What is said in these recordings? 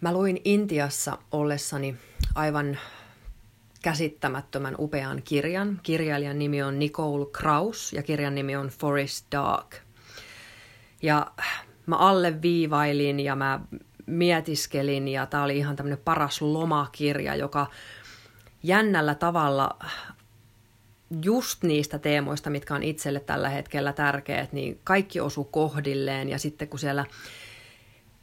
Mä luin Intiassa ollessani aivan käsittämättömän upean kirjan. Kirjailijan nimi on Nicole Kraus ja kirjan nimi on Forest Dark. Ja mä alleviivailin ja mä mietiskelin ja tämä oli ihan tämmöinen paras lomakirja, joka jännällä tavalla just niistä teemoista, mitkä on itselle tällä hetkellä tärkeät, niin kaikki osu kohdilleen ja sitten kun siellä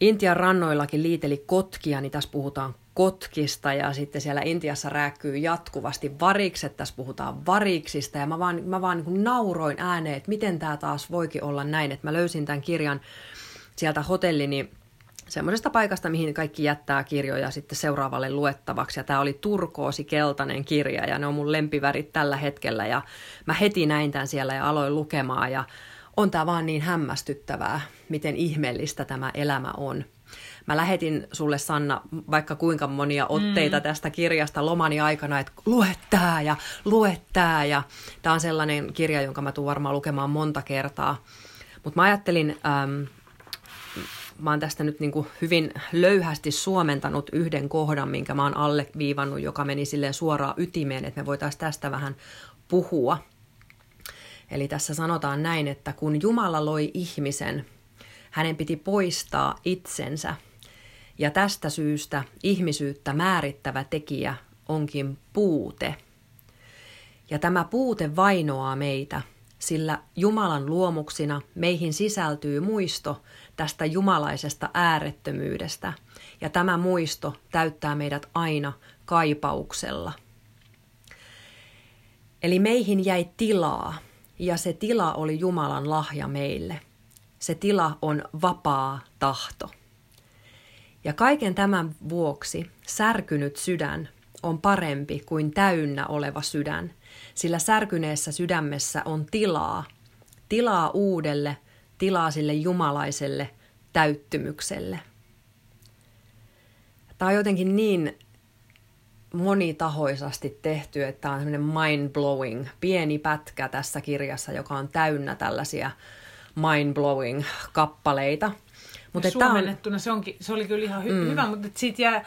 Intian rannoillakin liiteli kotkia, niin tässä puhutaan kotkista ja sitten siellä Intiassa rääkkyy jatkuvasti varikset, tässä puhutaan variksista ja mä vaan, mä vaan niin nauroin ääneen, että miten tämä taas voikin olla näin, että mä löysin tämän kirjan sieltä hotellini semmoisesta paikasta, mihin kaikki jättää kirjoja sitten seuraavalle luettavaksi. Ja tämä oli turkoosi keltainen kirja ja ne on mun lempivärit tällä hetkellä. Ja mä heti näin tämän siellä ja aloin lukemaan ja on tämä vaan niin hämmästyttävää, miten ihmeellistä tämä elämä on. Mä lähetin sulle Sanna vaikka kuinka monia otteita mm. tästä kirjasta lomani aikana, että lue tää ja lue tää. Ja tämä on sellainen kirja, jonka mä tuun varmaan lukemaan monta kertaa. Mutta mä ajattelin, äm, mä oon tästä nyt niin kuin hyvin löyhästi suomentanut yhden kohdan, minkä mä oon alleviivannut, joka meni silleen suoraan ytimeen, että me voitaisiin tästä vähän puhua. Eli tässä sanotaan näin, että kun Jumala loi ihmisen, hänen piti poistaa itsensä. Ja tästä syystä ihmisyyttä määrittävä tekijä onkin puute. Ja tämä puute vainoaa meitä, sillä Jumalan luomuksina meihin sisältyy muisto tästä jumalaisesta äärettömyydestä, ja tämä muisto täyttää meidät aina kaipauksella. Eli meihin jäi tilaa, ja se tila oli Jumalan lahja meille. Se tila on vapaa tahto. Ja kaiken tämän vuoksi särkynyt sydän on parempi kuin täynnä oleva sydän, sillä särkyneessä sydämessä on tilaa, tilaa uudelle, tilaa sille jumalaiselle täyttymykselle. Tämä on jotenkin niin monitahoisasti tehty, että tämä on semmoinen mind-blowing, pieni pätkä tässä kirjassa, joka on täynnä tällaisia mind-blowing kappaleita. Mutta suomennettuna on... se, onkin, se oli kyllä ihan hy- mm. hyvä, mutta siitä jää,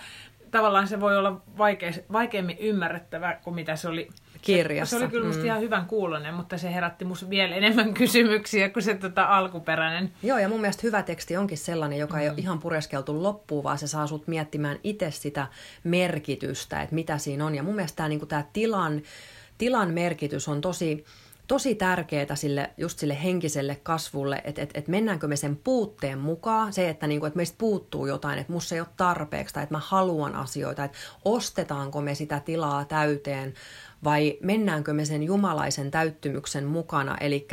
tavallaan se voi olla vaikea, vaikeammin ymmärrettävä kuin mitä se oli kirjassa. Se, se oli kyllä musta mm. ihan hyvän kuulonen, mutta se herätti musta vielä enemmän kysymyksiä kuin se tota, alkuperäinen. Joo, ja mun mielestä hyvä teksti onkin sellainen, joka mm. ei ole ihan pureskeltu loppuun, vaan se saa sut miettimään itse sitä merkitystä, että mitä siinä on. Ja mun mielestä tämä, niin tilan, tilan merkitys on tosi tosi tärkeää sille, just sille henkiselle kasvulle, että et, et mennäänkö me sen puutteen mukaan, se, että, niinku, että meistä puuttuu jotain, että musta ei ole tarpeeksi tai että mä haluan asioita, että ostetaanko me sitä tilaa täyteen vai mennäänkö me sen jumalaisen täyttymyksen mukana, eli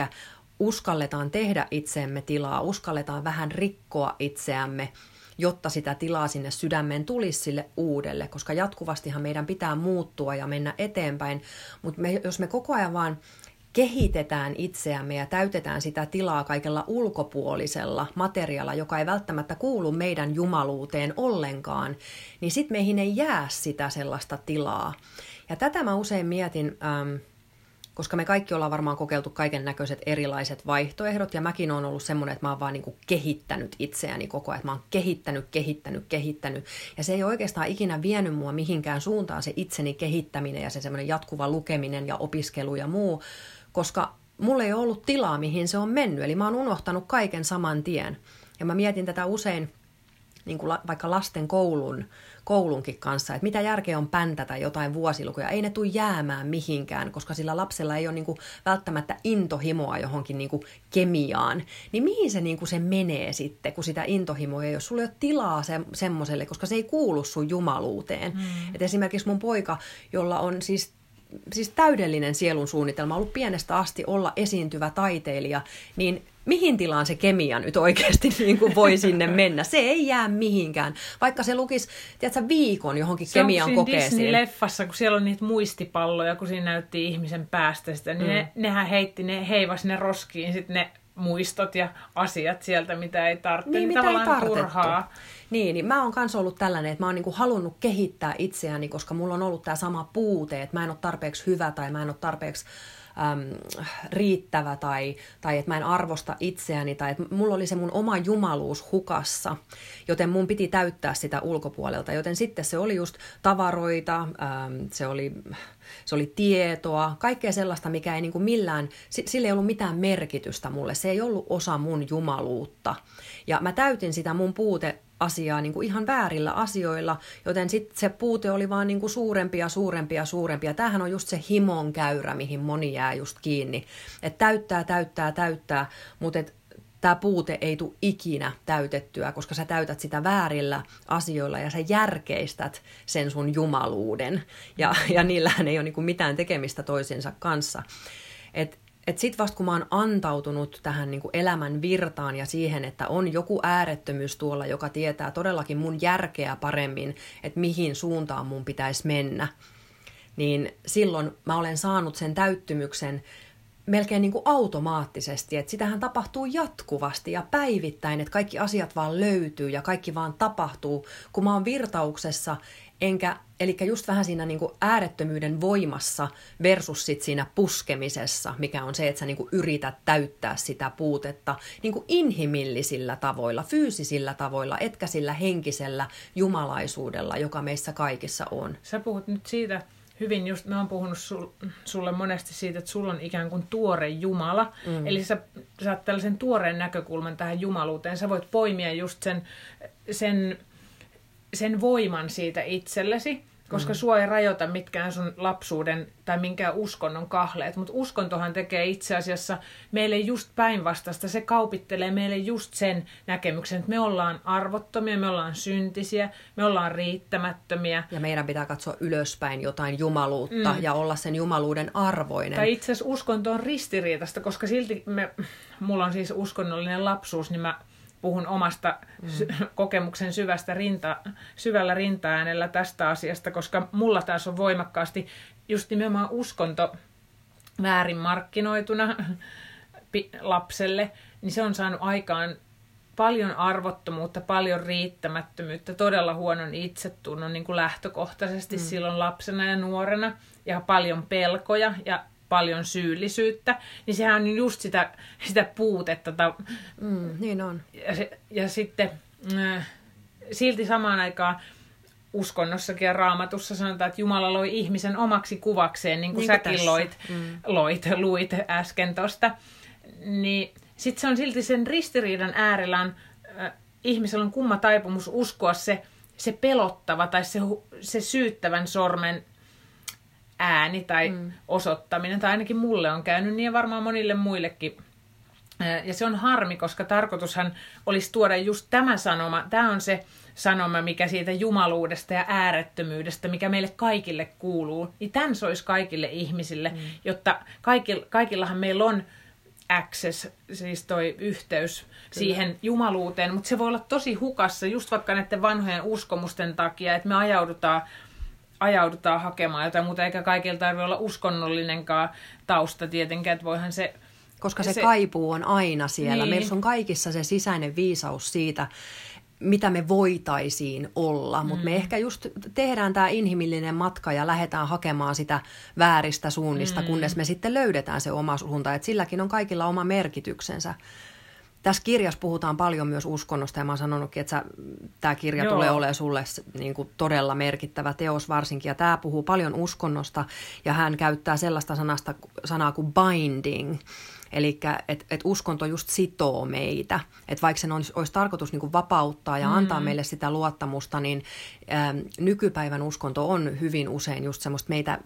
uskalletaan tehdä itseemme tilaa, uskalletaan vähän rikkoa itseämme, jotta sitä tilaa sinne sydämeen tulisi sille uudelle, koska jatkuvastihan meidän pitää muuttua ja mennä eteenpäin, mutta me, jos me koko ajan vaan kehitetään itseämme ja täytetään sitä tilaa kaikella ulkopuolisella materiaalilla, joka ei välttämättä kuulu meidän jumaluuteen ollenkaan, niin sitten meihin ei jää sitä sellaista tilaa. Ja tätä mä usein mietin, ähm, koska me kaikki ollaan varmaan kokeiltu kaiken näköiset erilaiset vaihtoehdot, ja mäkin on ollut semmoinen, että mä oon vaan niinku kehittänyt itseäni koko ajan, mä oon kehittänyt, kehittänyt, kehittänyt, ja se ei oikeastaan ikinä vienyt mua mihinkään suuntaan se itseni kehittäminen ja se semmoinen jatkuva lukeminen ja opiskelu ja muu, koska mulla ei ollut tilaa, mihin se on mennyt, eli mä oon unohtanut kaiken saman tien. Ja mä mietin tätä usein niin kuin vaikka lasten koulun, koulunkin kanssa, että mitä järkeä on päntätä jotain vuosilukuja. Ei ne tule jäämään mihinkään, koska sillä lapsella ei ole niin kuin välttämättä intohimoa johonkin niin kuin kemiaan. Niin mihin se, niin kuin se menee sitten, kun sitä intohimoa ei ole? Sulla ei ole tilaa se, semmoiselle, koska se ei kuulu sun jumaluuteen. Mm. Et esimerkiksi mun poika, jolla on siis siis täydellinen sielun suunnitelma, ollut pienestä asti olla esiintyvä taiteilija, niin mihin tilaan se kemia nyt oikeasti niin kuin voi sinne mennä. Se ei jää mihinkään. Vaikka se lukisi tiedätkö, viikon johonkin se kemian on kokeeseen. Disney-leffassa, kun siellä on niitä muistipalloja, kun siinä näytti ihmisen päästä sitä, niin mm. ne, nehän heitti, ne heivas ne roskiin sitten ne muistot ja asiat sieltä, mitä ei tarvitse. Niin, niin mitä ei turhaa. Niin, niin mä oon kanssa ollut tällainen, että mä oon niinku halunnut kehittää itseäni, koska mulla on ollut tämä sama puute, että mä en ole tarpeeksi hyvä tai mä en ole tarpeeksi äm, riittävä tai, tai että mä en arvosta itseäni tai että mulla oli se mun oma jumaluus hukassa, joten mun piti täyttää sitä ulkopuolelta. Joten sitten se oli just tavaroita, äm, se oli se oli tietoa, kaikkea sellaista, mikä ei niin kuin millään, sillä ei ollut mitään merkitystä mulle. Se ei ollut osa mun jumaluutta. Ja mä täytin sitä mun puute asiaa niin kuin ihan väärillä asioilla, joten sitten se puute oli vaan niin kuin suurempi ja suurempi ja suurempi. Ja tämähän on just se himon käyrä, mihin moni jää just kiinni. Että täyttää, täyttää, täyttää, mutta et tämä puute ei tule ikinä täytettyä, koska sä täytät sitä väärillä asioilla ja sä järkeistät sen sun jumaluuden. Ja, ja niillähän ei ole niin mitään tekemistä toisensa kanssa. Et et sit vasta kun mä oon antautunut tähän niin elämän virtaan ja siihen, että on joku äärettömyys tuolla, joka tietää todellakin mun järkeä paremmin, että mihin suuntaan mun pitäisi mennä, niin silloin mä olen saanut sen täyttymyksen melkein niin kuin automaattisesti, että sitähän tapahtuu jatkuvasti ja päivittäin, että kaikki asiat vaan löytyy ja kaikki vaan tapahtuu, kun mä oon virtauksessa, enkä, eli just vähän siinä niin kuin äärettömyyden voimassa versus sit siinä puskemisessa, mikä on se, että sä niin kuin yrität täyttää sitä puutetta niin kuin inhimillisillä tavoilla, fyysisillä tavoilla, etkä sillä henkisellä jumalaisuudella, joka meissä kaikissa on. Sä puhut nyt siitä, hyvin just, mä oon puhunut sul, sulle monesti siitä, että sulla on ikään kuin tuore Jumala. Mm. Eli sä saat tällaisen tuoreen näkökulman tähän jumaluuteen. Sä voit poimia just sen, sen, sen voiman siitä itsellesi koska mm. sua ei rajoita mitkään sun lapsuuden tai minkään uskonnon kahleet, mutta uskontohan tekee itse asiassa meille just päinvastasta. Se kaupittelee meille just sen näkemyksen, että me ollaan arvottomia, me ollaan syntisiä, me ollaan riittämättömiä. Ja meidän pitää katsoa ylöspäin jotain jumaluutta mm. ja olla sen jumaluuden arvoinen. Tai itse asiassa uskonto on ristiriitasta, koska silti me, mulla on siis uskonnollinen lapsuus, niin mä puhun omasta mm. sy- kokemuksen syvästä rinta, syvällä rintaäänellä tästä asiasta, koska mulla taas on voimakkaasti just nimenomaan uskonto väärin markkinoituna lapselle, niin se on saanut aikaan paljon arvottomuutta, paljon riittämättömyyttä, todella huonon itsetunnon niin kuin lähtökohtaisesti mm. silloin lapsena ja nuorena ja paljon pelkoja ja paljon syyllisyyttä, niin sehän on just sitä, sitä puutetta. Mm, niin on. Ja, se, ja sitten äh, silti samaan aikaan uskonnossakin ja raamatussa sanotaan, että Jumala loi ihmisen omaksi kuvakseen, niin kuin niin säkin tässä. loit, mm. loit, luit äsken tuosta. Niin sitten se on silti sen ristiriidan äärellä on, äh, ihmisellä on kumma taipumus uskoa se, se pelottava tai se, se syyttävän sormen ääni tai mm. osoittaminen, tai ainakin mulle on käynyt niin ja varmaan monille muillekin. Ja se on harmi, koska tarkoitushan olisi tuoda just tämä sanoma. Tämä on se sanoma, mikä siitä jumaluudesta ja äärettömyydestä, mikä meille kaikille kuuluu. Niin tämän se olisi kaikille ihmisille, mm. jotta kaikilla, kaikillahan meillä on access, siis toi yhteys Kyllä. siihen jumaluuteen, mutta se voi olla tosi hukassa just vaikka näiden vanhojen uskomusten takia, että me ajaudutaan ajaudutaan hakemaan jotain muuta, eikä kaikilla tarvitse olla uskonnollinenkaan tausta tietenkään, että voihan se... Koska se, se kaipuu on aina siellä. Niin. Meillä on kaikissa se sisäinen viisaus siitä, mitä me voitaisiin olla, mutta mm. me ehkä just tehdään tämä inhimillinen matka ja lähdetään hakemaan sitä vääristä suunnista, mm. kunnes me sitten löydetään se oma suunta, että silläkin on kaikilla oma merkityksensä. Tässä kirjassa puhutaan paljon myös uskonnosta ja mä oon sanonutkin, että tämä kirja Joo. tulee olemaan sulle niin kuin todella merkittävä teos varsinkin. Ja tämä puhuu paljon uskonnosta ja hän käyttää sellaista sanasta, sanaa kuin binding. Eli että et uskonto just sitoo meitä. Että vaikka sen olisi, olisi tarkoitus niin kuin vapauttaa ja mm. antaa meille sitä luottamusta, niin ä, nykypäivän uskonto on hyvin usein just semmoista meitä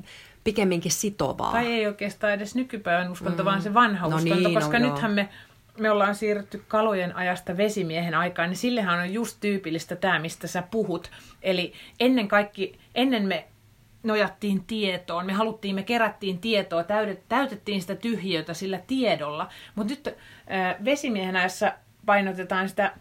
pikemminkin sitovaa. Tai ei oikeastaan edes nykypäivän uskonto, mm. vaan se vanha no uskonto, niin, koska no, nythän me me ollaan siirrytty kalojen ajasta vesimiehen aikaan, niin sillehän on just tyypillistä tämä, mistä sä puhut. Eli ennen kaikki, ennen me nojattiin tietoon, me haluttiin, me kerättiin tietoa, täytettiin sitä tyhjiötä sillä tiedolla. Mutta nyt äh, vesimiehen ajassa painotetaan sitä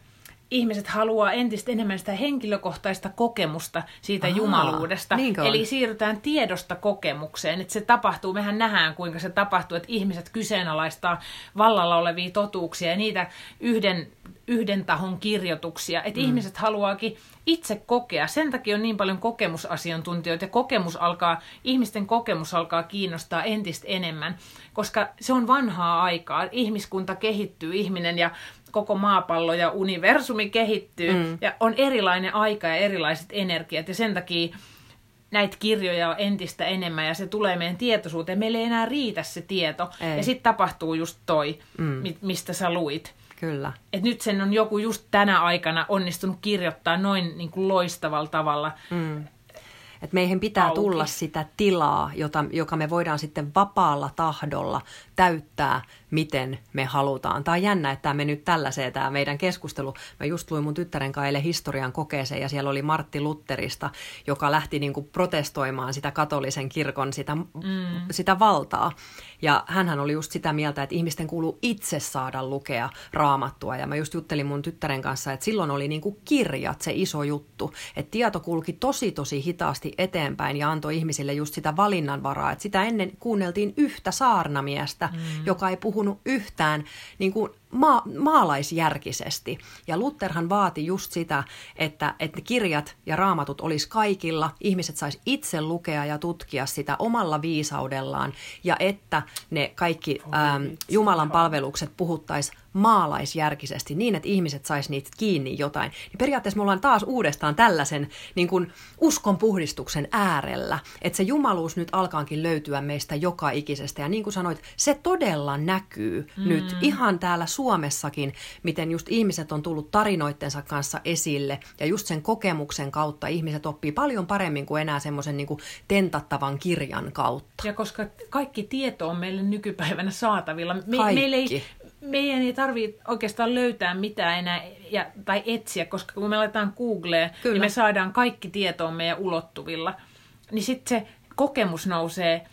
ihmiset haluaa entistä enemmän sitä henkilökohtaista kokemusta siitä Aha, jumaluudesta. Eli siirrytään tiedosta kokemukseen. Että se tapahtuu, mehän nähdään kuinka se tapahtuu, että ihmiset kyseenalaistaa vallalla olevia totuuksia ja niitä yhden, yhden tahon kirjoituksia. Että mm. ihmiset haluaakin itse kokea. Sen takia on niin paljon kokemusasiantuntijoita ja kokemus alkaa, ihmisten kokemus alkaa kiinnostaa entistä enemmän, koska se on vanhaa aikaa. Ihmiskunta kehittyy, ihminen ja koko maapallo ja universumi kehittyy mm. ja on erilainen aika ja erilaiset energiat ja sen takia näitä kirjoja on entistä enemmän ja se tulee meidän tietoisuuteen. Meillä ei enää riitä se tieto ei. ja sitten tapahtuu just toi, mm. mistä sä luit. Kyllä. Et nyt sen on joku just tänä aikana onnistunut kirjoittaa noin niin kuin loistavalla tavalla. Mm. Et meihin pitää auki. tulla sitä tilaa, jota, joka me voidaan sitten vapaalla tahdolla täyttää miten me halutaan. Tämä on jännä, että tämä nyt tällaiseen tämä meidän keskustelu. Mä just luin mun tyttären eilen historian kokeeseen ja siellä oli Martti Lutterista, joka lähti niin kuin protestoimaan sitä katolisen kirkon sitä, mm. sitä valtaa. Ja hän oli just sitä mieltä, että ihmisten kuuluu itse saada lukea raamattua. Ja mä just juttelin mun tyttären kanssa, että silloin oli niin kuin kirjat se iso juttu. Että tieto kulki tosi tosi hitaasti eteenpäin ja antoi ihmisille just sitä valinnanvaraa. Että sitä ennen kuunneltiin yhtä saarnamiestä, mm. joka ei puhu puhunut yhtään niin kuin ma- maalaisjärkisesti. Ja Lutherhan vaati just sitä, että, että kirjat ja raamatut olisi kaikilla, ihmiset sais itse lukea ja tutkia sitä omalla viisaudellaan, ja että ne kaikki ähm, Jumalan palvelukset puhuttaisi maalaisjärkisesti niin, että ihmiset sais niitä kiinni jotain. Niin periaatteessa me ollaan taas uudestaan tällaisen niin kuin uskon puhdistuksen äärellä, että se jumaluus nyt alkaankin löytyä meistä joka ikisestä. Ja niin kuin sanoit, se todella näkyy mm. nyt ihan täällä Suomessakin, miten just ihmiset on tullut tarinoittensa kanssa esille ja just sen kokemuksen kautta ihmiset oppii paljon paremmin kuin enää semmoisen niin kuin tentattavan kirjan kautta. Ja koska kaikki tieto on meille nykypäivänä saatavilla. Me, kaikki. Meillä ei, meidän ei tarvitse oikeastaan löytää mitään enää ja, tai etsiä, koska kun me laitetaan Googleen, Kyllä. niin me saadaan kaikki tietoa meidän ulottuvilla. Niin sitten se kokemus nousee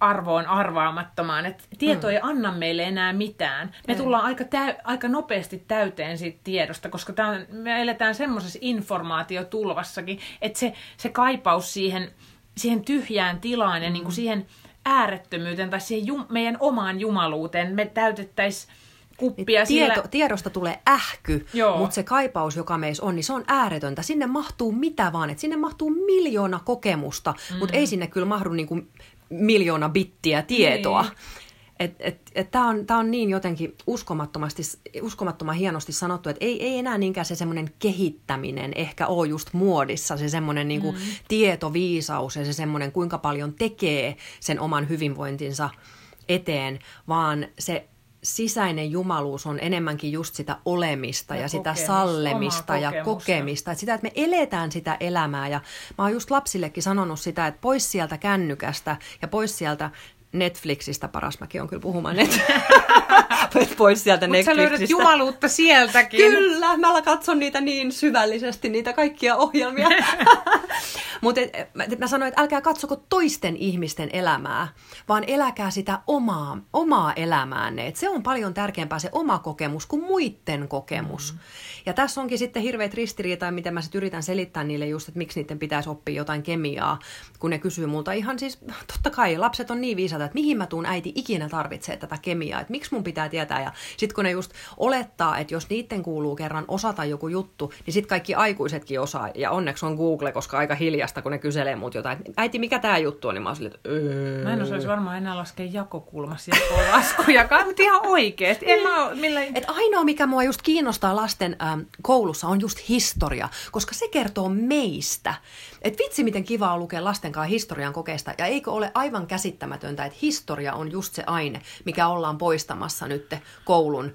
arvoon arvaamattomaan, että tieto mm. ei anna meille enää mitään. Me ei. tullaan aika, täy, aika nopeasti täyteen siitä tiedosta, koska on, me eletään semmoisessa informaatiotulvassakin, että se, se kaipaus siihen, siihen tyhjään tilaan ja mm. niin kuin siihen äärettömyyteen tai siihen jum, meidän omaan jumaluuteen me täytettäisiin kuppia. Tieto, sillä... Tiedosta tulee ähky, Joo. mutta se kaipaus, joka meissä on, niin se on ääretöntä. Sinne mahtuu mitä vaan, että sinne mahtuu miljoona kokemusta, mm. mutta ei sinne kyllä mahdu niinku miljoona bittiä tietoa. Niin. Et, et, et Tämä on, tää on niin jotenkin uskomattomasti, uskomattoman hienosti sanottu, että ei, ei enää niinkään se semmoinen kehittäminen ehkä ole just muodissa, se semmoinen niinku mm. tietoviisaus ja se semmoinen kuinka paljon tekee sen oman hyvinvointinsa eteen, vaan se sisäinen jumaluus on enemmänkin just sitä olemista ja, ja sitä sallemista ja kokemista. Että sitä, että me eletään sitä elämää. Ja mä oon just lapsillekin sanonut sitä, että pois sieltä kännykästä ja pois sieltä Netflixistä, paras mäkin on kyllä puhumaan net. pois sieltä Mut Netflixistä. sä löydät jumaluutta sieltäkin. Kyllä, mä katson niitä niin syvällisesti, niitä kaikkia ohjelmia. Mutta mä sanoin, että älkää katsoko toisten ihmisten elämää, vaan eläkää sitä omaa, omaa elämäänne. Et se on paljon tärkeämpää se oma kokemus kuin muiden kokemus. Mm. Ja tässä onkin sitten hirveät ristiriita, miten mä sitten yritän selittää niille just, että miksi niiden pitäisi oppia jotain kemiaa, kun ne kysyy multa ihan siis, totta kai lapset on niin viisaita, että mihin mä tuun äiti ikinä tarvitsee tätä kemiaa, että miksi mun pitää tietää. Ja sitten kun ne just olettaa, että jos niiden kuuluu kerran osata joku juttu, niin sitten kaikki aikuisetkin osaa. Ja onneksi on Google, koska aika hiljasta, kun ne kyselee mut jotain, äiti, mikä tämä juttu on, niin mä oon että öö. Mä en osaisi varmaan enää laskea jakokulmassa jakolaskuja, mutta ihan oikeesti. En mä millä... Et ainoa, mikä mua just kiinnostaa lasten ähm, koulussa, on just historia, koska se kertoo meistä. Et vitsi, miten kiva on lukea lasten kanssa historian kokeesta, ja eikö ole aivan käsittämätöntä, että historia on just se aine, mikä ollaan poistamassa nyt koulun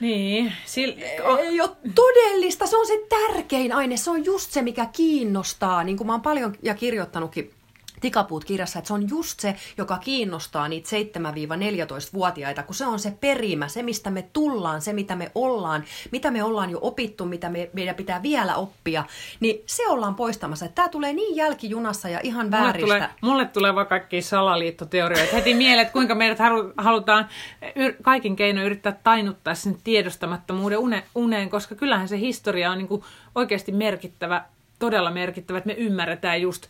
niin. Sil... Ei ole todellista, se on se tärkein aine, se on just se, mikä kiinnostaa. Niin kuin mä oon paljon ja kirjoittanutkin Tikapuut kirjassa, että se on just se, joka kiinnostaa niitä 7-14-vuotiaita, kun se on se perimä, se mistä me tullaan, se mitä me ollaan, mitä me ollaan jo opittu, mitä me, meidän pitää vielä oppia, niin se ollaan poistamassa. Tämä tulee niin jälkijunassa ja ihan vääristä. Mulle tulee, mulle tulee vaan kaikki salaliittoteorioita. Heti mieleen, että kuinka meidät halutaan kaikin keinoin yrittää tainuttaa sen tiedostamattomuuden uneen, koska kyllähän se historia on niin kuin oikeasti merkittävä, todella merkittävä, että me ymmärretään just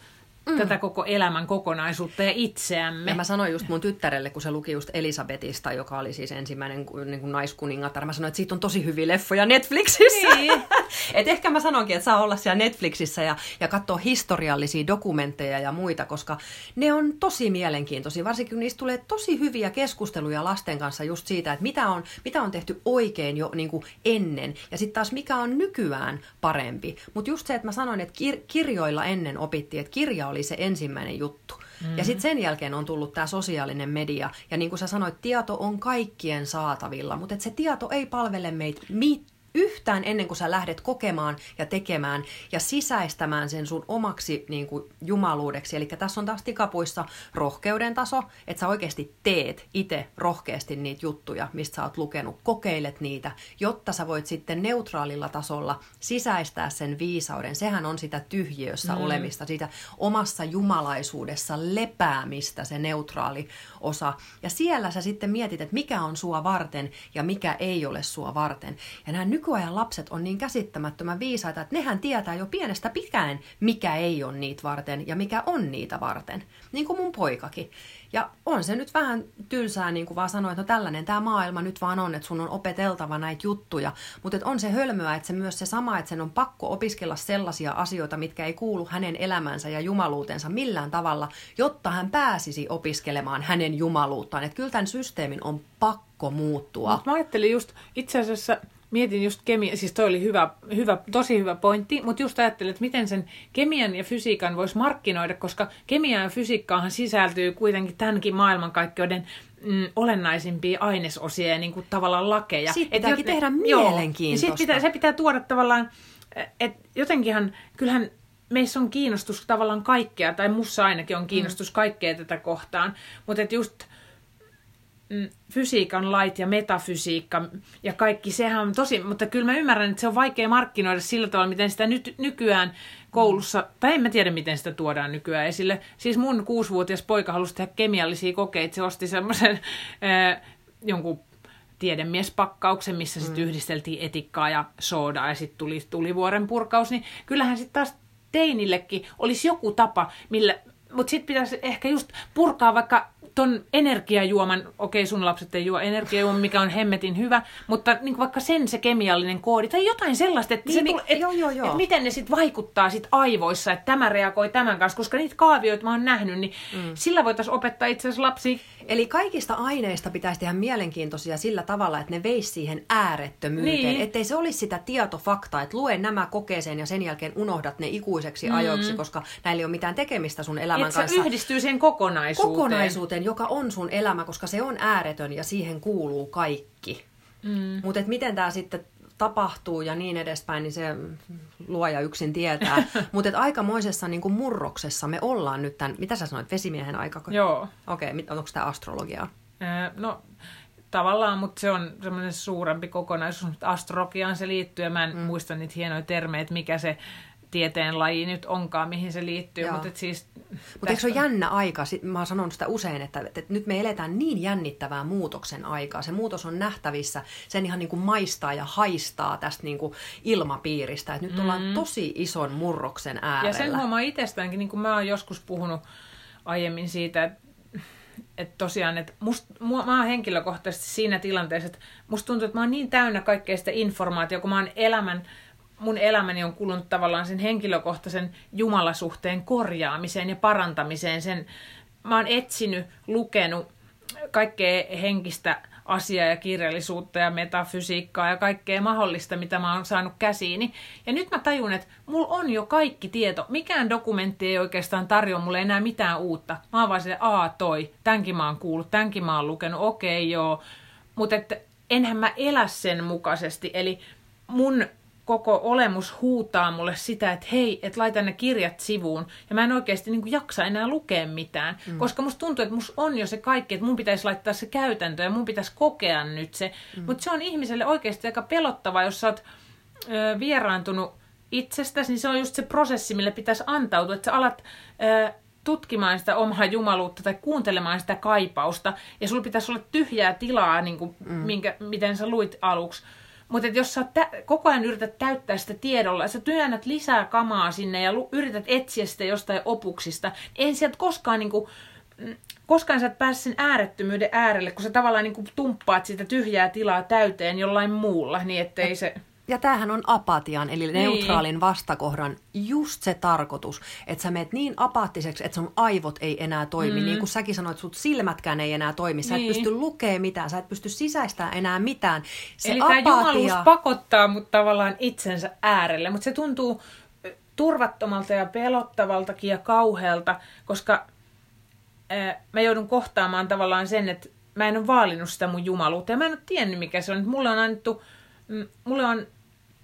mm. tätä koko elämän kokonaisuutta ja itseämme. Ja mä sanoin just mun tyttärelle, kun se luki just Elisabetista, joka oli siis ensimmäinen niin kuin naiskuningatar, mä sanoin, että siitä on tosi hyviä leffoja Netflixissä. Niin. et ehkä mä sanonkin, että saa olla siellä Netflixissä ja, ja katsoa historiallisia dokumentteja ja muita, koska ne on tosi mielenkiintoisia, varsinkin kun niistä tulee tosi hyviä keskusteluja lasten kanssa just siitä, että mitä on, mitä on tehty oikein jo niin kuin ennen ja sitten taas mikä on nykyään parempi. Mutta just se, että mä sanoin, että kir- kirjoilla ennen opittiin, että kirja oli se ensimmäinen juttu. Mm-hmm. Ja sitten sen jälkeen on tullut tämä sosiaalinen media. Ja niin kuin sä sanoit, tieto on kaikkien saatavilla, mutta se tieto ei palvele meitä mit- yhtään ennen kuin sä lähdet kokemaan ja tekemään ja sisäistämään sen sun omaksi niin kuin, jumaluudeksi. Eli tässä on taas tikapuissa rohkeuden taso, että sä oikeasti teet itse rohkeasti niitä juttuja, mistä sä oot lukenut, kokeilet niitä, jotta sä voit sitten neutraalilla tasolla sisäistää sen viisauden. Sehän on sitä tyhjiössä mm. olemista, siitä omassa jumalaisuudessa lepäämistä, se neutraali osa. Ja siellä sä sitten mietit, että mikä on sua varten ja mikä ei ole sua varten. Ja nämä nykyajan lapset on niin käsittämättömän viisaita, että nehän tietää jo pienestä pitäen, mikä ei ole niitä varten ja mikä on niitä varten. Niin kuin mun poikakin. Ja on se nyt vähän tylsää niin kuin vaan sanoa, että no tällainen tämä maailma nyt vaan on, että sun on opeteltava näitä juttuja. Mutta on se hölmöä, että se myös se sama, että sen on pakko opiskella sellaisia asioita, mitkä ei kuulu hänen elämänsä ja jumaluutensa millään tavalla, jotta hän pääsisi opiskelemaan hänen jumaluuttaan. Että kyllä tämän systeemin on pakko muuttua. Mut mä ajattelin just itse asiassa mietin just kemia, siis toi oli hyvä, hyvä, tosi hyvä pointti, mutta just ajattelin, että miten sen kemian ja fysiikan voisi markkinoida, koska kemia ja fysiikkaahan sisältyy kuitenkin tämänkin maailmankaikkeuden mm, olennaisimpia ainesosia ja niin kuin tavallaan lakeja. Sitten pitääkin tehdä mielenkiintoista. Joo, pitää, se pitää tuoda tavallaan, että jotenkinhan, kyllähän meissä on kiinnostus tavallaan kaikkea, tai mussa ainakin on kiinnostus mm. kaikkea tätä kohtaan, mutta että just fysiikan lait ja metafysiikka ja kaikki, sehän on tosi, mutta kyllä mä ymmärrän, että se on vaikea markkinoida sillä tavalla, miten sitä nyt nykyään koulussa, tai en mä tiedä, miten sitä tuodaan nykyään esille. Siis mun kuusivuotias poika halusi tehdä kemiallisia kokeita, se osti semmoisen äh, jonkun tiedemiespakkauksen, missä sitten mm. yhdisteltiin etikkaa ja soodaa ja sitten tuli tulivuoren purkaus, niin kyllähän sitten taas teinillekin olisi joku tapa, millä, mutta sitten pitäisi ehkä just purkaa vaikka ton energiajuoman, okei sun lapset ei juo energiajuoman, mikä on hemmetin hyvä, mutta niin vaikka sen se kemiallinen koodi tai jotain sellaista, että, niin, se, niin, et, joo, joo, joo. että miten ne sitten vaikuttaa sit aivoissa, että tämä reagoi tämän kanssa, koska niitä kaavioita mä oon nähnyt, niin mm. sillä voitaisiin opettaa itse asiassa lapsi. Eli kaikista aineista pitäisi tehdä mielenkiintoisia sillä tavalla, että ne veisi siihen äärettömyyteen, niin. ettei se olisi sitä tietofaktaa, että lue nämä kokeeseen ja sen jälkeen unohdat ne ikuiseksi mm. ajoiksi, koska näillä ei ole mitään tekemistä sun elämän Et kanssa. se yhdistyy sen kokonaisuuteen. Kokonaisuuteen, joka on sun elämä, koska se on ääretön ja siihen kuuluu kaikki. Mm. Mutta miten tämä sitten tapahtuu ja niin edespäin, niin se luoja yksin tietää. Mutta aikamoisessa niin kuin murroksessa me ollaan nyt tämän, mitä sä sanoit, vesimiehen aika? Joo. Okei, okay, onko tämä astrologiaa? Äh, no tavallaan, mutta se on semmoinen suurempi kokonaisuus. Astrologiaan se liittyy ja mä en mm. muista niitä hienoja termejä, että mikä se tieteen laji nyt onkaan, mihin se liittyy. Mutta siis, Mut eikö se ole jännä aika? Mä oon sanonut sitä usein, että, että nyt me eletään niin jännittävää muutoksen aikaa. Se muutos on nähtävissä, sen ihan niin kuin maistaa ja haistaa tästä niin kuin ilmapiiristä. Että nyt mm. ollaan tosi ison murroksen äärellä. Ja sen huomaa itsestäänkin, niin kuin mä oon joskus puhunut aiemmin siitä, että että tosiaan, että must, mua, mä oon henkilökohtaisesti siinä tilanteessa, että musta tuntuu, että mä oon niin täynnä kaikkea sitä informaatiota, kun mä oon elämän mun elämäni on kulunut tavallaan sen henkilökohtaisen jumalasuhteen korjaamiseen ja parantamiseen. Sen, mä oon etsinyt, lukenut kaikkea henkistä asiaa ja kirjallisuutta ja metafysiikkaa ja kaikkea mahdollista, mitä mä oon saanut käsiini. Ja nyt mä tajun, että mulla on jo kaikki tieto. Mikään dokumentti ei oikeastaan tarjoa mulle enää mitään uutta. Mä oon vaan sille, aa toi, tämänkin mä oon kuullut, tämänkin mä oon lukenut, okei okay, joo. Mutta enhän mä elä sen mukaisesti. Eli mun koko olemus huutaa mulle sitä, että hei, että laita ne kirjat sivuun. Ja mä en oikeasti niin kuin jaksa enää lukea mitään, mm. koska musta tuntuu, että musta on jo se kaikki, että mun pitäisi laittaa se käytäntö ja mun pitäisi kokea nyt se. Mm. Mutta se on ihmiselle oikeasti aika pelottava, jos sä oot ö, vieraantunut itsestäsi, niin se on just se prosessi, mille pitäisi antautua, että sä alat... Ö, tutkimaan sitä omaa jumaluutta tai kuuntelemaan sitä kaipausta, ja sulla pitäisi olla tyhjää tilaa, niin kuin, mm. minkä, miten sä luit aluksi. Mutta jos sä tä- koko ajan yrität täyttää sitä tiedolla, sä työnnät lisää kamaa sinne ja lu- yrität etsiä sitä jostain opuksista, en sieltä koskaan niin kuin, mm, koskaan sä et pääse sen äärettömyyden äärelle, kun sä tavallaan niin kuin tumppaat sitä tyhjää tilaa täyteen jollain muulla, niin ettei se... Ja tämähän on apatian, eli niin. neutraalin vastakohdan just se tarkoitus, että sä meet niin apaattiseksi, että sun aivot ei enää toimi. Mm. Niin kuin säkin sanoit, sut silmätkään ei enää toimi. Sä niin. et pysty lukemaan mitään, sä et pysty sisäistämään enää mitään. Se eli apatia... tämä jumaluus pakottaa mut tavallaan itsensä äärelle, mutta se tuntuu turvattomalta ja pelottavaltakin ja kauhealta, koska ää, mä joudun kohtaamaan tavallaan sen, että mä en ole vaalinut sitä mun jumaluutta ja mä en ole tiennyt mikä se on. Mulle on annettu, mulle on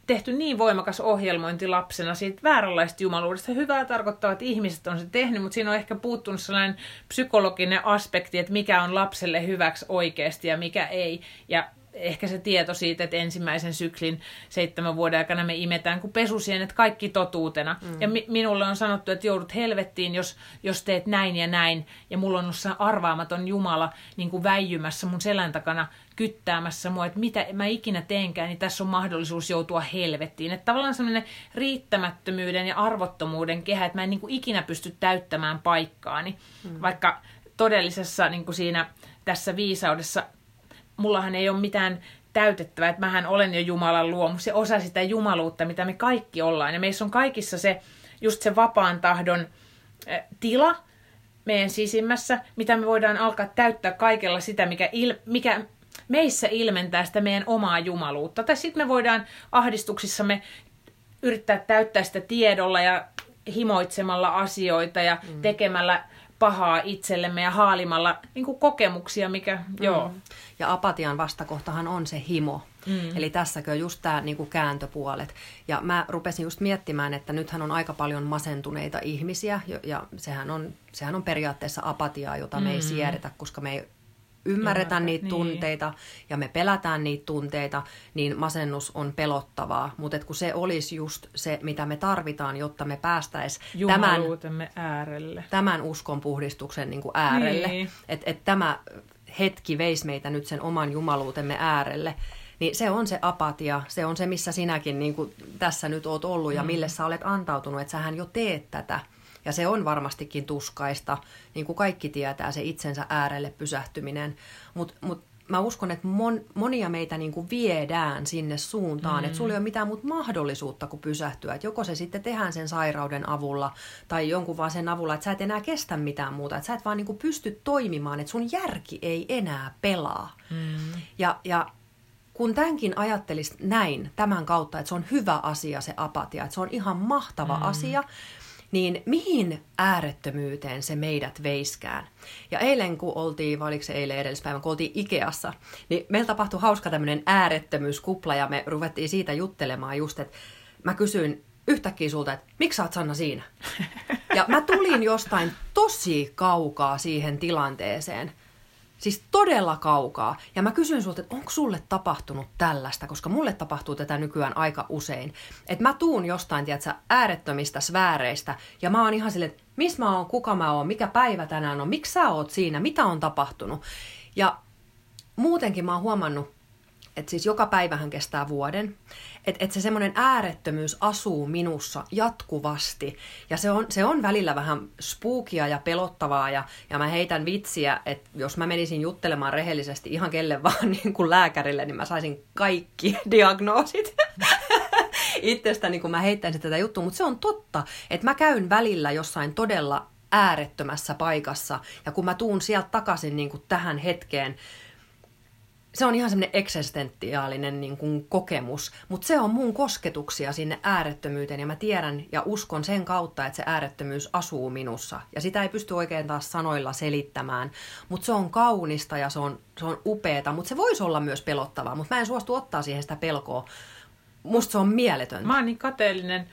tehty niin voimakas ohjelmointi lapsena siitä vääränlaista jumaluudesta. Hyvää tarkoittavat ihmiset on se tehnyt, mutta siinä on ehkä puuttunut sellainen psykologinen aspekti, että mikä on lapselle hyväksi oikeasti ja mikä ei. Ja ehkä se tieto siitä, että ensimmäisen syklin seitsemän vuoden aikana me imetään kuin pesusienet kaikki totuutena. Mm. Ja mi- minulle on sanottu, että joudut helvettiin, jos, jos teet näin ja näin. Ja mulla on ollut arvaamaton Jumala niin kuin väijymässä mun selän takana kyttäämässä mua, että mitä mä ikinä teenkään, niin tässä on mahdollisuus joutua helvettiin. Että tavallaan semmoinen riittämättömyyden ja arvottomuuden kehä, että mä en niin kuin ikinä pysty täyttämään paikkaani. Mm. Vaikka todellisessa niin kuin siinä tässä viisaudessa mullahan ei ole mitään täytettävää, että mähän olen jo Jumalan luomus, se osa sitä jumaluutta, mitä me kaikki ollaan. Ja meissä on kaikissa se, just se vapaan tahdon eh, tila meidän sisimmässä, mitä me voidaan alkaa täyttää kaikella sitä, mikä, il, mikä meissä ilmentää sitä meidän omaa jumaluutta. Tai sitten me voidaan ahdistuksissamme yrittää täyttää sitä tiedolla ja himoitsemalla asioita ja mm. tekemällä pahaa itsellemme ja haalimalla niin kuin kokemuksia, mikä, mm. joo. Ja apatian vastakohtahan on se himo. Mm. Eli tässäkö just tämä niin kääntöpuolet. Ja mä rupesin just miettimään, että nythän on aika paljon masentuneita ihmisiä, ja sehän on, sehän on periaatteessa apatiaa, jota me ei mm. siedetä, koska me ei ymmärretä niitä niin. tunteita ja me pelätään niitä tunteita, niin masennus on pelottavaa. Mutta kun se olisi just se, mitä me tarvitaan, jotta me päästäisiin tämän, äärelle. tämän uskon puhdistuksen niin kuin äärelle. Niin. Että et tämä hetki veisi meitä nyt sen oman jumaluutemme äärelle. Niin se on se apatia, se on se, missä sinäkin niin kuin tässä nyt oot ollut ja mm. mille sä olet antautunut, että sähän jo teet tätä. Ja se on varmastikin tuskaista, niin kuin kaikki tietää, se itsensä äärelle pysähtyminen. Mutta mut mä uskon, että mon, monia meitä niin kuin viedään sinne suuntaan, mm. että sulla ei ole mitään muuta mahdollisuutta kuin pysähtyä. Että joko se sitten tehdään sen sairauden avulla tai jonkun vaan sen avulla, että sä et enää kestä mitään muuta. Että sä et vaan niin kuin pysty toimimaan, että sun järki ei enää pelaa. Mm. Ja, ja kun tämänkin ajattelisi näin tämän kautta, että se on hyvä asia se apatia, että se on ihan mahtava mm. asia, niin mihin äärettömyyteen se meidät veiskään? Ja eilen, kun oltiin, vai oliko se eilen edellispäivän, kun oltiin Ikeassa, niin meillä tapahtui hauska tämmöinen äärettömyyskupla, ja me ruvettiin siitä juttelemaan just, että mä kysyin yhtäkkiä sulta, että miksi sä oot Sanna siinä? Ja mä tulin jostain tosi kaukaa siihen tilanteeseen, Siis todella kaukaa. Ja mä kysyn sulta, että onko sulle tapahtunut tällaista, koska mulle tapahtuu tätä nykyään aika usein. Että mä tuun jostain, tiedätkö, äärettömistä sfääreistä, ja mä oon ihan silleen, että missä mä oon, kuka mä oon, mikä päivä tänään on, miksi sä oot siinä, mitä on tapahtunut. Ja muutenkin mä oon huomannut, että siis joka päivähän kestää vuoden. Että et se semmoinen äärettömyys asuu minussa jatkuvasti. Ja se on, se on välillä vähän spookia ja pelottavaa. Ja, ja mä heitän vitsiä, että jos mä menisin juttelemaan rehellisesti ihan kelle vaan niin kuin lääkärille, niin mä saisin kaikki diagnoosit itsestäni, niin kun mä heittäisin tätä juttua. Mutta se on totta, että mä käyn välillä jossain todella äärettömässä paikassa. Ja kun mä tuun sieltä takaisin niin kuin tähän hetkeen, se on ihan semmoinen eksistentiaalinen niin kuin kokemus, mutta se on mun kosketuksia sinne äärettömyyteen ja mä tiedän ja uskon sen kautta, että se äärettömyys asuu minussa. Ja sitä ei pysty oikein taas sanoilla selittämään, mutta se on kaunista ja se on, se on upeeta, mutta se voisi olla myös pelottavaa, mutta mä en suostu ottaa siihen sitä pelkoa. musta se on mieletöntä. Mä oon niin kateellinen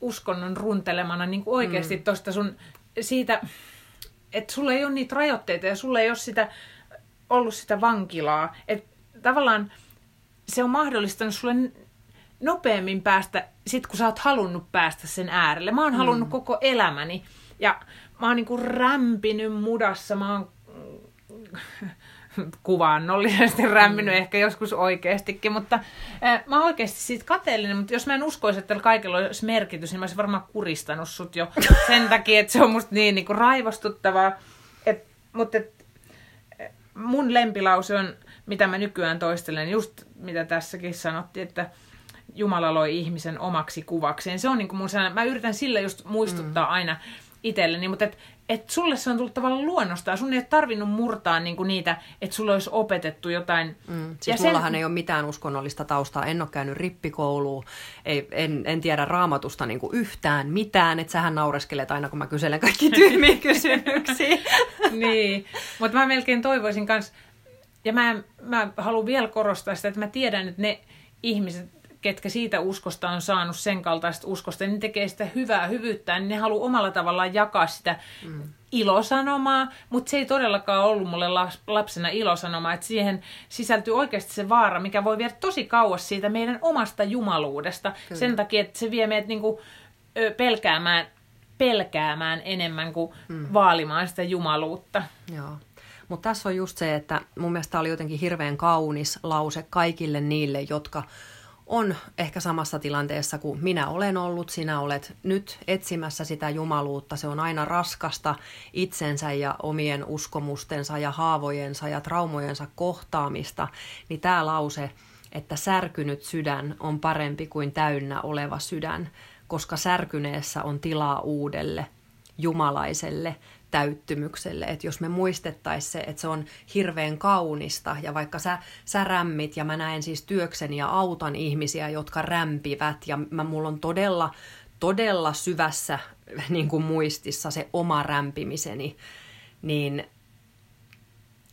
uskonnon runtelemana niin kuin oikeasti mm. tosta sun siitä, että sulla ei ole niitä rajoitteita ja sulla ei ole sitä, ollut sitä vankilaa. Että tavallaan se on mahdollistanut sulle nopeammin päästä, sit kun sä oot halunnut päästä sen äärelle. Mä oon mm. halunnut koko elämäni ja mä oon niinku rämpinyt mudassa, mä oon kuvaannollisesti rämminyt mm. ehkä joskus oikeastikin, mutta äh, mä oon oikeasti siitä kateellinen, mutta jos mä en uskoisi, että tällä kaikella olisi merkitys, niin mä olisin varmaan kuristanut sut jo sen takia, että se on musta niin, niin kuin raivostuttavaa. Et, mutta et, mun lempilause on, mitä mä nykyään toistelen, just mitä tässäkin sanottiin, että Jumala loi ihmisen omaksi kuvakseen. Se on niin kuin mun sanan, mä yritän sillä just muistuttaa mm. aina itselleni, mutta et, et sulle se on tullut tavallaan luonnosta. Sun ei ole tarvinnut murtaa niinku niitä, että sulle olisi opetettu jotain. Mm. Siis ja sen... mullahan ei ole mitään uskonnollista taustaa. En ole käynyt rippikouluun. Ei, en, en tiedä raamatusta niinku yhtään mitään. Että sähän naureskelet aina, kun mä kyselen kaikki tyhmiä kysymyksiä. niin, mutta mä melkein toivoisin kanssa, ja mä, mä haluan vielä korostaa sitä, että mä tiedän, että ne ihmiset, ketkä siitä uskosta on saanut sen kaltaista uskosta, niin tekee sitä hyvää hyvyyttä, niin ne haluaa omalla tavallaan jakaa sitä mm. ilosanomaa, mutta se ei todellakaan ollut mulle lapsena ilosanomaa, että siihen sisältyy oikeasti se vaara, mikä voi viedä tosi kauas siitä meidän omasta jumaluudesta, Kyllä. sen takia, että se vie meidät niinku, pelkäämään, pelkäämään enemmän kuin mm. vaalimaan sitä jumaluutta. Joo. Mutta tässä on just se, että mun mielestä oli jotenkin hirveän kaunis lause kaikille niille, jotka on ehkä samassa tilanteessa kuin minä olen ollut. Sinä olet nyt etsimässä sitä jumaluutta. Se on aina raskasta itsensä ja omien uskomustensa ja haavojensa ja traumojensa kohtaamista. Niin tämä lause, että särkynyt sydän on parempi kuin täynnä oleva sydän, koska särkyneessä on tilaa uudelle, jumalaiselle, täyttymykselle. Että jos me muistettaisiin se, että se on hirveän kaunista ja vaikka sä, sä rämmit ja mä näen siis työkseni ja autan ihmisiä, jotka rämpivät ja mä, mulla on todella, todella syvässä niin kuin muistissa se oma rämpimiseni, niin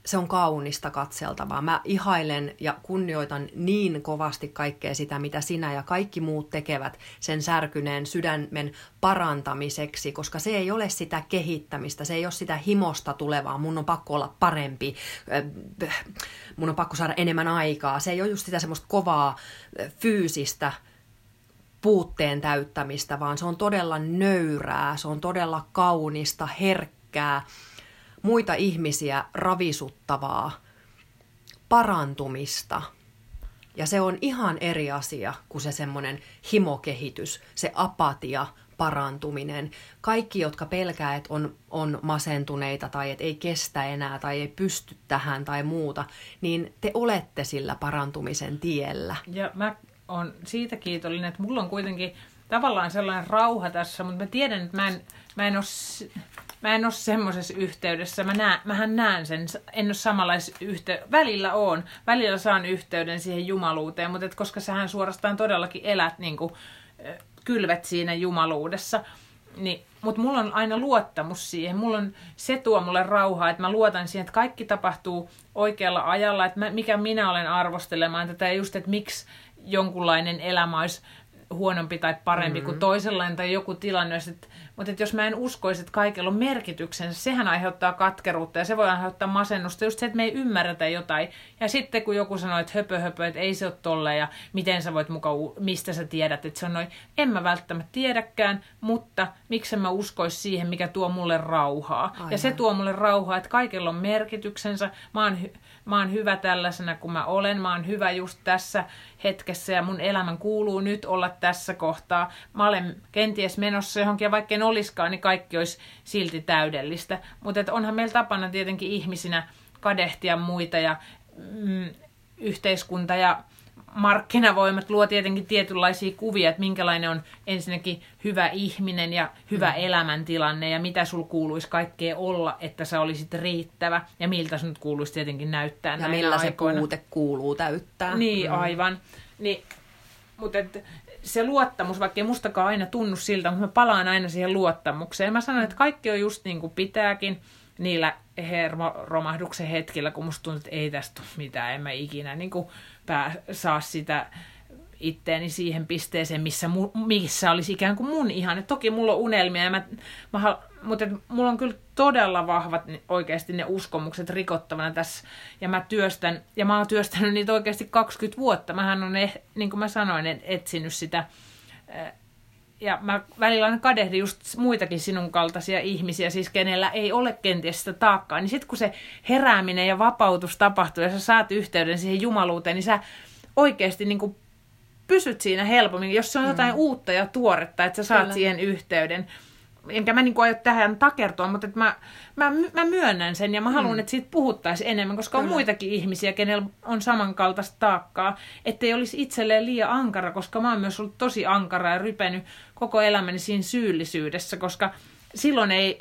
se on kaunista katseltavaa. Mä ihailen ja kunnioitan niin kovasti kaikkea sitä, mitä sinä ja kaikki muut tekevät sen särkyneen sydämen parantamiseksi, koska se ei ole sitä kehittämistä, se ei ole sitä himosta tulevaa, mun on pakko olla parempi, mun on pakko saada enemmän aikaa. Se ei ole just sitä semmoista kovaa fyysistä puutteen täyttämistä, vaan se on todella nöyrää, se on todella kaunista, herkkää, muita ihmisiä ravisuttavaa parantumista. Ja se on ihan eri asia kuin se semmoinen himokehitys, se apatia, parantuminen. Kaikki, jotka pelkää, että on, on masentuneita tai että ei kestä enää tai ei pysty tähän tai muuta, niin te olette sillä parantumisen tiellä. Ja mä oon siitä kiitollinen, että mulla on kuitenkin tavallaan sellainen rauha tässä, mutta mä tiedän, että mä en, mä en ole mä en ole semmoisessa yhteydessä. Mä näen, mähän näen sen, en ole samanlaisessa yhteydessä. Välillä on, välillä saan yhteyden siihen jumaluuteen, mutta et koska sähän suorastaan todellakin elät niin kuin, kylvet siinä jumaluudessa, niin, mutta mulla on aina luottamus siihen. Mulla on, se tuo mulle rauhaa, että mä luotan siihen, että kaikki tapahtuu oikealla ajalla, että mä, mikä minä olen arvostelemaan tätä, just, että miksi jonkunlainen elämä olisi huonompi tai parempi mm-hmm. kuin toisenlainen tai joku tilanne, että mutta jos mä en uskoisi, että kaikella on merkityksensä, sehän aiheuttaa katkeruutta ja se voi aiheuttaa masennusta. Just se, että me ei ymmärretä jotain. Ja sitten kun joku sanoo, että höpö höpö, että ei se ole tolle ja miten sä voit mukaan, mistä sä tiedät, että se on noin. En mä välttämättä tiedäkään, mutta miksi mä uskoisi siihen, mikä tuo mulle rauhaa. Aivan. Ja se tuo mulle rauhaa, että kaikella on merkityksensä. Mä oon hy- mä oon hyvä tällaisena kuin mä olen, mä oon hyvä just tässä hetkessä ja mun elämän kuuluu nyt olla tässä kohtaa. Mä olen kenties menossa johonkin ja vaikka en oliskaan, niin kaikki olisi silti täydellistä. Mutta onhan meillä tapana tietenkin ihmisinä kadehtia muita ja mm, yhteiskunta ja markkinavoimat luo tietenkin tietynlaisia kuvia, että minkälainen on ensinnäkin hyvä ihminen ja hyvä mm. elämäntilanne ja mitä sul kuuluisi kaikkea olla, että sä olisit riittävä ja miltä sun kuuluisi tietenkin näyttää Ja millä aikoina. se puute kuuluu täyttää. Niin, mm. aivan. Niin, mutta et, se luottamus, vaikka ei mustakaan aina tunnu siltä, mutta mä palaan aina siihen luottamukseen. Mä sanon, että kaikki on just niin kuin pitääkin niillä hermoromahduksen hetkillä, kun musta tuntuu, että ei tästä ole mitään, en mä ikinä niin kuin pää, saa sitä itteeni siihen pisteeseen, missä, mu, missä olisi ikään kuin mun ihan. Toki mulla on unelmia, ja mä, mä, mutta mulla on kyllä todella vahvat oikeasti ne uskomukset rikottavana tässä. Ja mä työstän, ja mä oon työstänyt niitä oikeasti 20 vuotta. Mähän on, eh, niin kuin mä sanoin, etsinyt sitä ja mä välillä aina kadehdin just muitakin sinun kaltaisia ihmisiä, siis kenellä ei ole kenties sitä taakkaa, niin sitten kun se herääminen ja vapautus tapahtuu ja sä saat yhteyden siihen jumaluuteen, niin sä oikeasti niin kuin pysyt siinä helpommin, jos se on jotain mm. uutta ja tuoretta, että sä saat Kyllä. siihen yhteyden enkä mä niin aio tähän takertua, mutta että mä, mä, mä myönnän sen ja mä haluan, mm. että siitä puhuttaisiin enemmän, koska Kyllä. on muitakin ihmisiä, kenellä on samankaltaista taakkaa, ettei olisi itselleen liian ankara, koska mä oon myös ollut tosi ankara ja rypenyt koko elämäni siinä syyllisyydessä, koska silloin ei,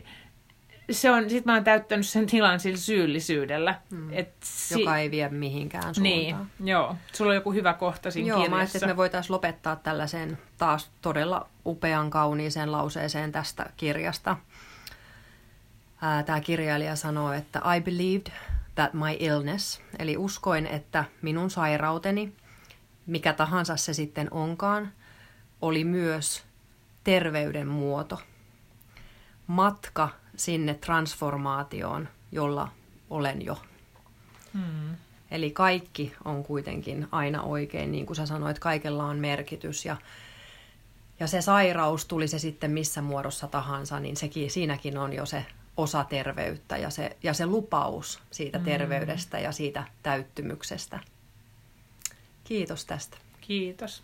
se on, sit mä oon täyttänyt sen tilan sillä syyllisyydellä. Mm. Et si- Joka ei vie mihinkään suuntaan. Niin, joo. Sulla on joku hyvä kohta siinä joo, kirjassa. Joo, mä että me voitaisiin lopettaa tällaiseen taas todella upean kauniiseen lauseeseen tästä kirjasta. Tämä kirjailija sanoo, että I believed that my illness, eli uskoin, että minun sairauteni, mikä tahansa se sitten onkaan, oli myös terveyden muoto. Matka sinne transformaatioon, jolla olen jo. Hmm. Eli kaikki on kuitenkin aina oikein, niin kuin sä sanoit, kaikella on merkitys ja, ja se sairaus, tuli se sitten missä muodossa tahansa, niin sekin, siinäkin on jo se osa terveyttä ja se, ja se lupaus siitä hmm. terveydestä ja siitä täyttymyksestä. Kiitos tästä. Kiitos.